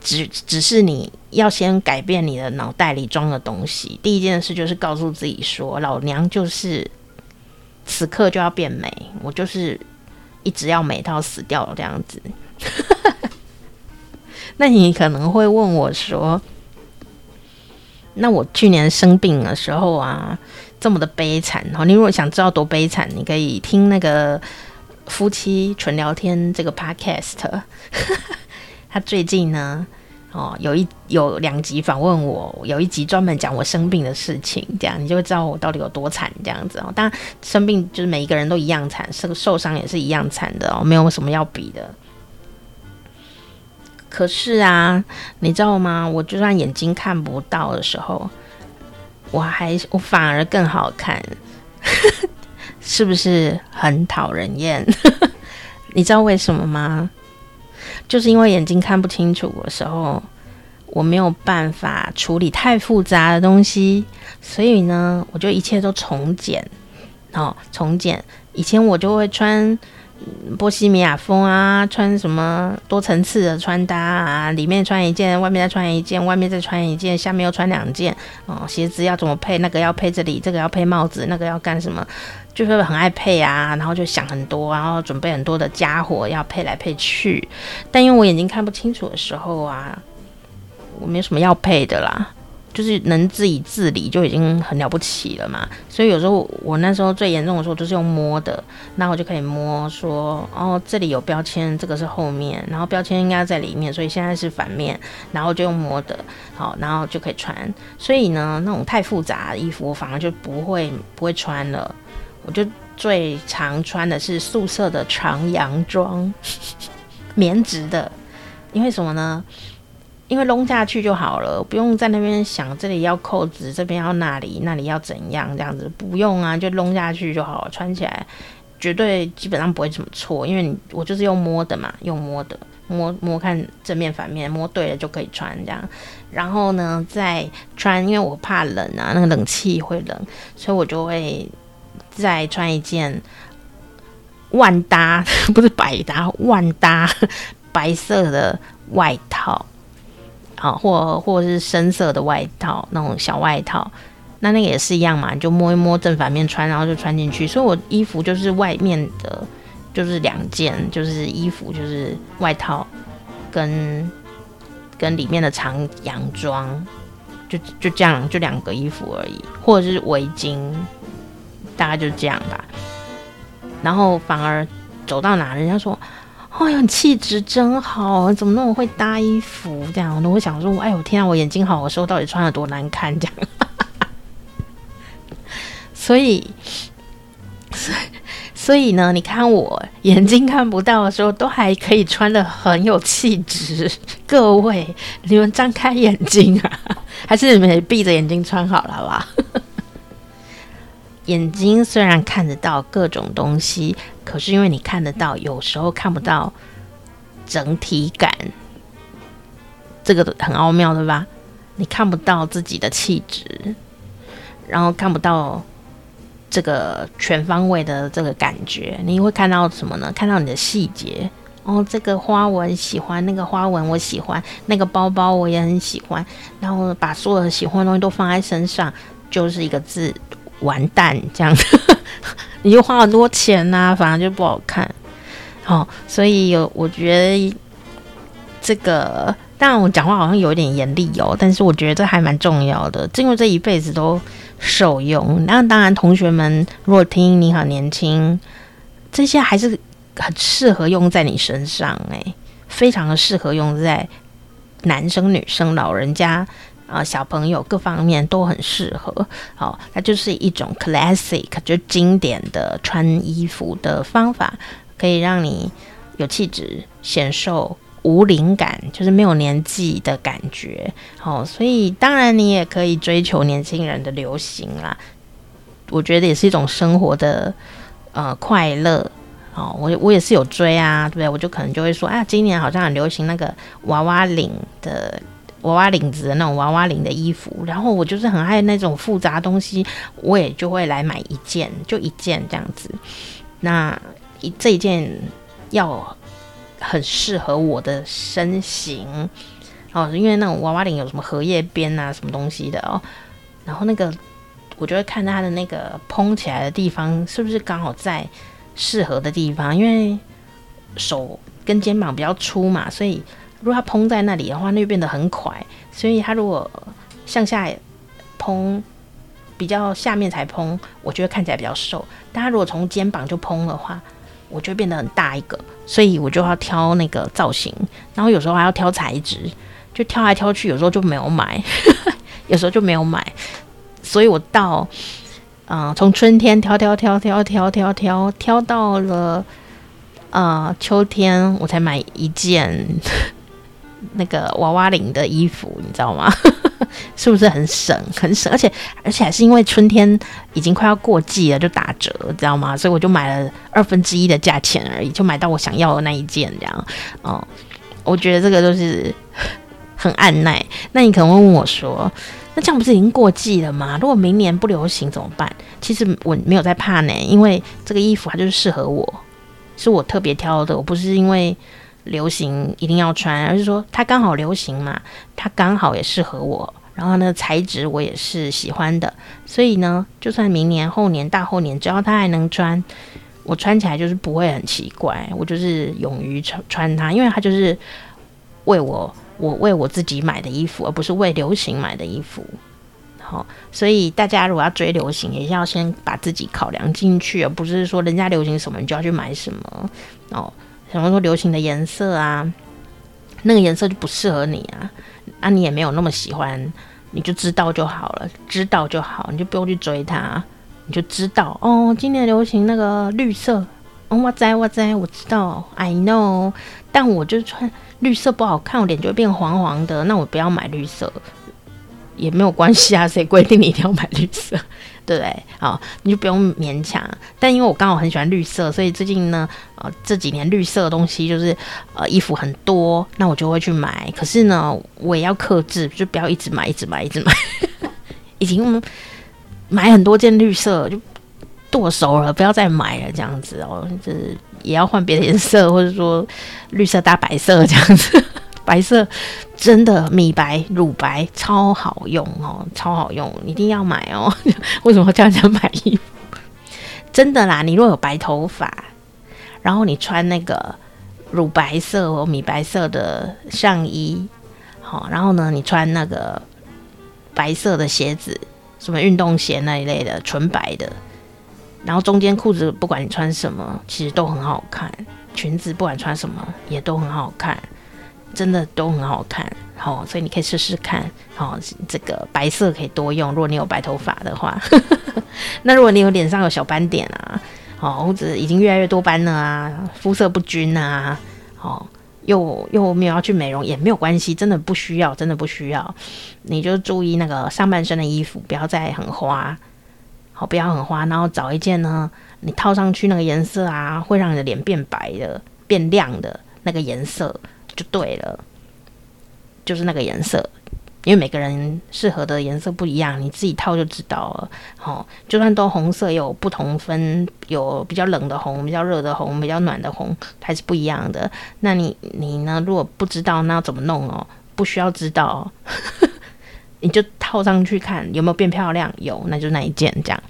只只是你要先改变你的脑袋里装的东西。第一件事就是告诉自己说：“老娘就是此刻就要变美，我就是一直要美到死掉这样子。”那你可能会问我说：“那我去年生病的时候啊，这么的悲惨哦，你如果想知道多悲惨，你可以听那个。”夫妻纯聊天这个 podcast，他最近呢，哦，有一有两集访问我，有一集专门讲我生病的事情，这样你就会知道我到底有多惨，这样子哦。当然，生病就是每一个人都一样惨，受受伤也是一样惨的哦，没有什么要比的。可是啊，你知道吗？我就算眼睛看不到的时候，我还我反而更好看。是不是很讨人厌？你知道为什么吗？就是因为眼睛看不清楚的时候，我没有办法处理太复杂的东西，所以呢，我就一切都从简。哦，从简。以前我就会穿波西米亚风啊，穿什么多层次的穿搭啊，里面穿一件，外面再穿一件，外面再穿一件，下面又穿两件。哦，鞋子要怎么配？那个要配这里，这个要配帽子，那个要干什么？就是很爱配啊，然后就想很多，然后准备很多的家伙要配来配去。但因为我眼睛看不清楚的时候啊，我没什么要配的啦，就是能自己自理就已经很了不起了嘛。所以有时候我那时候最严重的时候就是用摸的，那我就可以摸说，哦，这里有标签，这个是后面，然后标签应该在里面，所以现在是反面，然后就用摸的，好，然后就可以穿。所以呢，那种太复杂的衣服我反而就不会不会穿了。我就最常穿的是素色的长洋装，棉质的，因为什么呢？因为拢下去就好了，不用在那边想这里要扣子，这边要那里，那里要怎样这样子，不用啊，就拢下去就好了，穿起来绝对基本上不会怎么错，因为你我就是用摸的嘛，用摸的，摸摸看正面反面，摸对了就可以穿这样。然后呢，再穿，因为我怕冷啊，那个冷气会冷，所以我就会再穿一件万搭，不是百搭，万搭 白色的外套，啊，或或者是深色的外套，那种小外套。那那个也是一样嘛，你就摸一摸正反面穿，然后就穿进去。所以我衣服就是外面的，就是两件，就是衣服就是外套跟跟里面的长洋装，就就这样，就两个衣服而已，或者是围巾，大概就是这样吧。然后反而走到哪，人家说：“哎呦，你气质真好，怎么那么会搭衣服？”这样，我想说：“哎呦天啊，我眼睛好，的时候到底穿得多难看？”这样。所以，所以，呢？你看我眼睛看不到的时候，都还可以穿得很有气质。各位，你们张开眼睛啊，还是你们闭着眼睛穿好了，吧？眼睛虽然看得到各种东西，可是因为你看得到，有时候看不到整体感，这个很奥妙，对吧？你看不到自己的气质，然后看不到。这个全方位的这个感觉，你会看到什么呢？看到你的细节哦，这个花纹喜欢，那个花纹我喜欢，那个包包我也很喜欢，然后把所有的喜欢的东西都放在身上，就是一个字，完蛋，这样子，你就花很多钱呐、反而就不好看。好、哦，所以有我觉得这个，当然我讲话好像有点严厉哦，但是我觉得这还蛮重要的，因为这一辈子都。受用，那当然，同学们如果听你好年轻，这些还是很适合用在你身上，诶，非常的适合用在男生、女生、老人家啊、小朋友各方面都很适合。好，它就是一种 classic，就经典的穿衣服的方法，可以让你有气质、显瘦。无灵感，就是没有年纪的感觉，好、哦，所以当然你也可以追求年轻人的流行啦。我觉得也是一种生活的呃快乐，哦，我我也是有追啊，对不对？我就可能就会说，啊，今年好像很流行那个娃娃领的娃娃领子的那种娃娃领的衣服，然后我就是很爱那种复杂东西，我也就会来买一件，就一件这样子。那一这一件要。很适合我的身形哦，因为那种娃娃领有什么荷叶边啊，什么东西的哦。然后那个，我就会看它的那个蓬起来的地方是不是刚好在适合的地方。因为手跟肩膀比较粗嘛，所以如果它蓬在那里的话，那就变得很垮。所以它如果向下蓬，比较下面才蓬，我觉得看起来比较瘦。但它如果从肩膀就蓬的话，我就变得很大一个，所以我就要挑那个造型，然后有时候还要挑材质，就挑来挑去，有时候就没有买，有时候就没有买，所以我到，嗯、从春天挑挑挑挑挑挑挑挑到了，呃，秋天我才买一件那个娃娃领的衣服，你知道吗？是不是很省？很省，而且而且还是因为春天已经快要过季了，就打折，知道吗？所以我就买了二分之一的价钱而已，就买到我想要的那一件，这样。哦，我觉得这个就是很按耐。那你可能会问我说，那这样不是已经过季了吗？如果明年不流行怎么办？其实我没有在怕呢，因为这个衣服它就是适合我，是我特别挑的，我不是因为流行一定要穿，而是说它刚好流行嘛，它刚好也适合我。然后呢，材质我也是喜欢的，所以呢，就算明年、后年、大后年，只要它还能穿，我穿起来就是不会很奇怪。我就是勇于穿穿它，因为它就是为我，我为我自己买的衣服，而不是为流行买的衣服。好，所以大家如果要追流行，也要先把自己考量进去，而不是说人家流行什么你就要去买什么。哦，什么说流行的颜色啊，那个颜色就不适合你啊。啊、你也没有那么喜欢，你就知道就好了，知道就好，你就不用去追它，你就知道哦。今年流行那个绿色，哦，我知我知我知道，I know。但我就穿绿色不好看，我脸就会变黄黄的，那我不要买绿色。也没有关系啊，谁规定你一定要买绿色？对不对？好，你就不用勉强。但因为我刚好很喜欢绿色，所以最近呢，呃，这几年绿色的东西就是呃衣服很多，那我就会去买。可是呢，我也要克制，就不要一直买，一直买，一直买。已经买很多件绿色，就剁手了，不要再买了，这样子哦，就是也要换别的颜色，或者说绿色搭白色这样子。白色真的米白、乳白超好用哦，超好用，一定要买哦。为什么这样讲买衣服？真的啦，你若有白头发，然后你穿那个乳白色或米白色的上衣，好，然后呢，你穿那个白色的鞋子，什么运动鞋那一类的，纯白的，然后中间裤子不管你穿什么，其实都很好看，裙子不管穿什么也都很好看。真的都很好看，好、哦，所以你可以试试看，好、哦，这个白色可以多用。如果你有白头发的话，那如果你有脸上有小斑点啊，好、哦，或者已经越来越多斑了啊，肤色不均啊，好、哦，又又没有要去美容也没有关系，真的不需要，真的不需要。你就注意那个上半身的衣服不要再很花，好，不要很花，然后找一件呢，你套上去那个颜色啊，会让你的脸变白的、变亮的那个颜色。就对了，就是那个颜色，因为每个人适合的颜色不一样，你自己套就知道了。好、哦，就算都红色，有不同分，有比较冷的红，比较热的红，比较暖的红，还是不一样的。那你你呢？如果不知道，那要怎么弄哦？不需要知道、你就套上去看有没有变漂亮。有，那就那一件这样。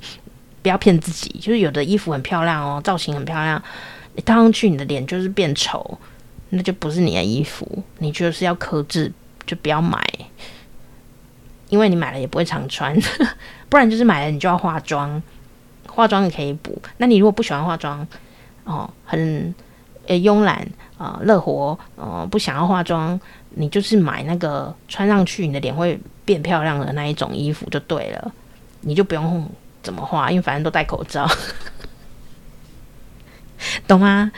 不要骗自己，就是有的衣服很漂亮哦，造型很漂亮，你套上去，你的脸就是变丑。那就不是你的衣服，你就是要克制，就不要买，因为你买了也不会常穿，不然就是买了你就要化妆，化妆也可以补。那你如果不喜欢化妆，哦，很呃慵懒啊，乐、活，呃，不想要化妆，你就是买那个穿上去你的脸会变漂亮的那一种衣服就对了，你就不用怎么化，因为反正都戴口罩，懂吗？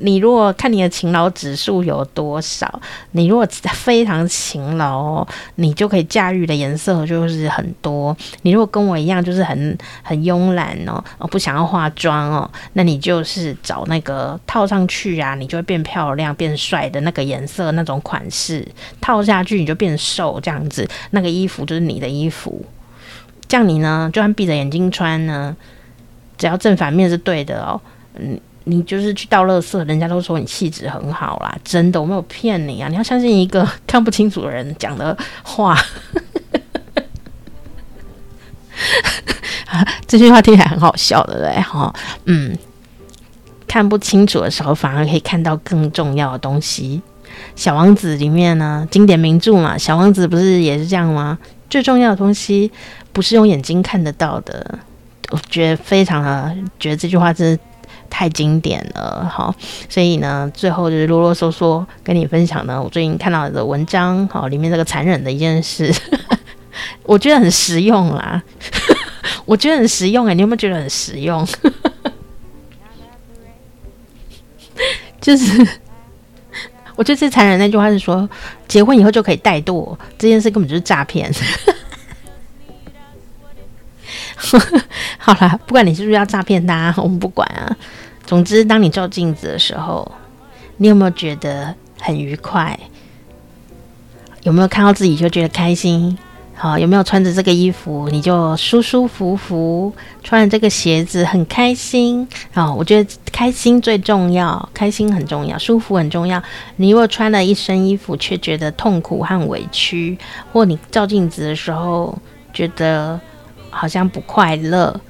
你如果看你的勤劳指数有多少，你如果非常勤劳哦，你就可以驾驭的颜色就是很多。你如果跟我一样，就是很很慵懒哦，哦不想要化妆哦，那你就是找那个套上去啊，你就会变漂亮、变帅的那个颜色、那种款式，套下去你就变瘦这样子，那个衣服就是你的衣服。这样你呢，就算闭着眼睛穿呢，只要正反面是对的哦，嗯。你就是去倒垃圾，人家都说你气质很好啦，真的，我没有骗你啊！你要相信一个看不清楚的人讲的话。这句话听起来很好笑，对不对？哈，嗯，看不清楚的时候，反而可以看到更重要的东西。小王子里面呢，经典名著嘛，小王子不是也是这样吗？最重要的东西不是用眼睛看得到的。我觉得非常的，觉得这句话真是。太经典了，好，所以呢，最后就是啰啰嗦嗦跟你分享呢，我最近看到的文章，好，里面这个残忍的一件事，我觉得很实用啦，我觉得很实用哎、你有没有觉得很实用？就是，我觉得最残忍那句话是说，结婚以后就可以怠惰，这件事根本就是诈骗。好啦，不管你是不是要诈骗他，我们不管啊。总之，当你照镜子的时候，你有没有觉得很愉快？有没有看到自己就觉得开心？好，有没有穿着这个衣服你就舒舒服服？穿着这个鞋子很开心？好，我觉得开心最重要，开心很重要，舒服很重要。你如果穿了一身衣服却觉得痛苦和委屈，或你照镜子的时候觉得好像不快乐，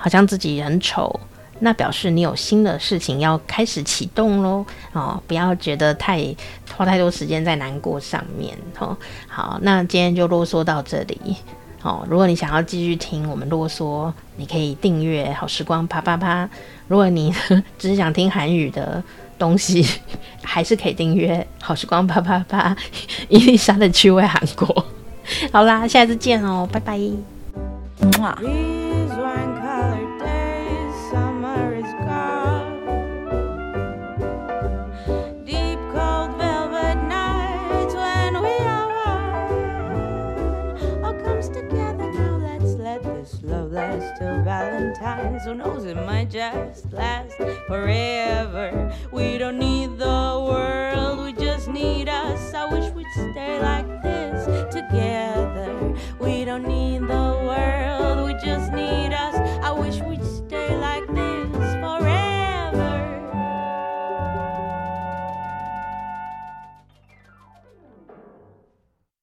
好像自己很丑。那表示你有新的事情要开始启动喽，哦，不要觉得太花太多时间在难过上面，哦，好，那今天就啰嗦到这里，哦，如果你想要继续听我们啰嗦，你可以订阅好时光啪啪啪。如果你 只是想听韩语的东西，还是可以订阅好时光啪啪啪。伊丽莎的趣味韩国，好啦，下次见哦，拜拜。till Valentine's. Who knows, it might just last forever. We don't need the world, we just need us. I wish we'd stay like this together. We don't need the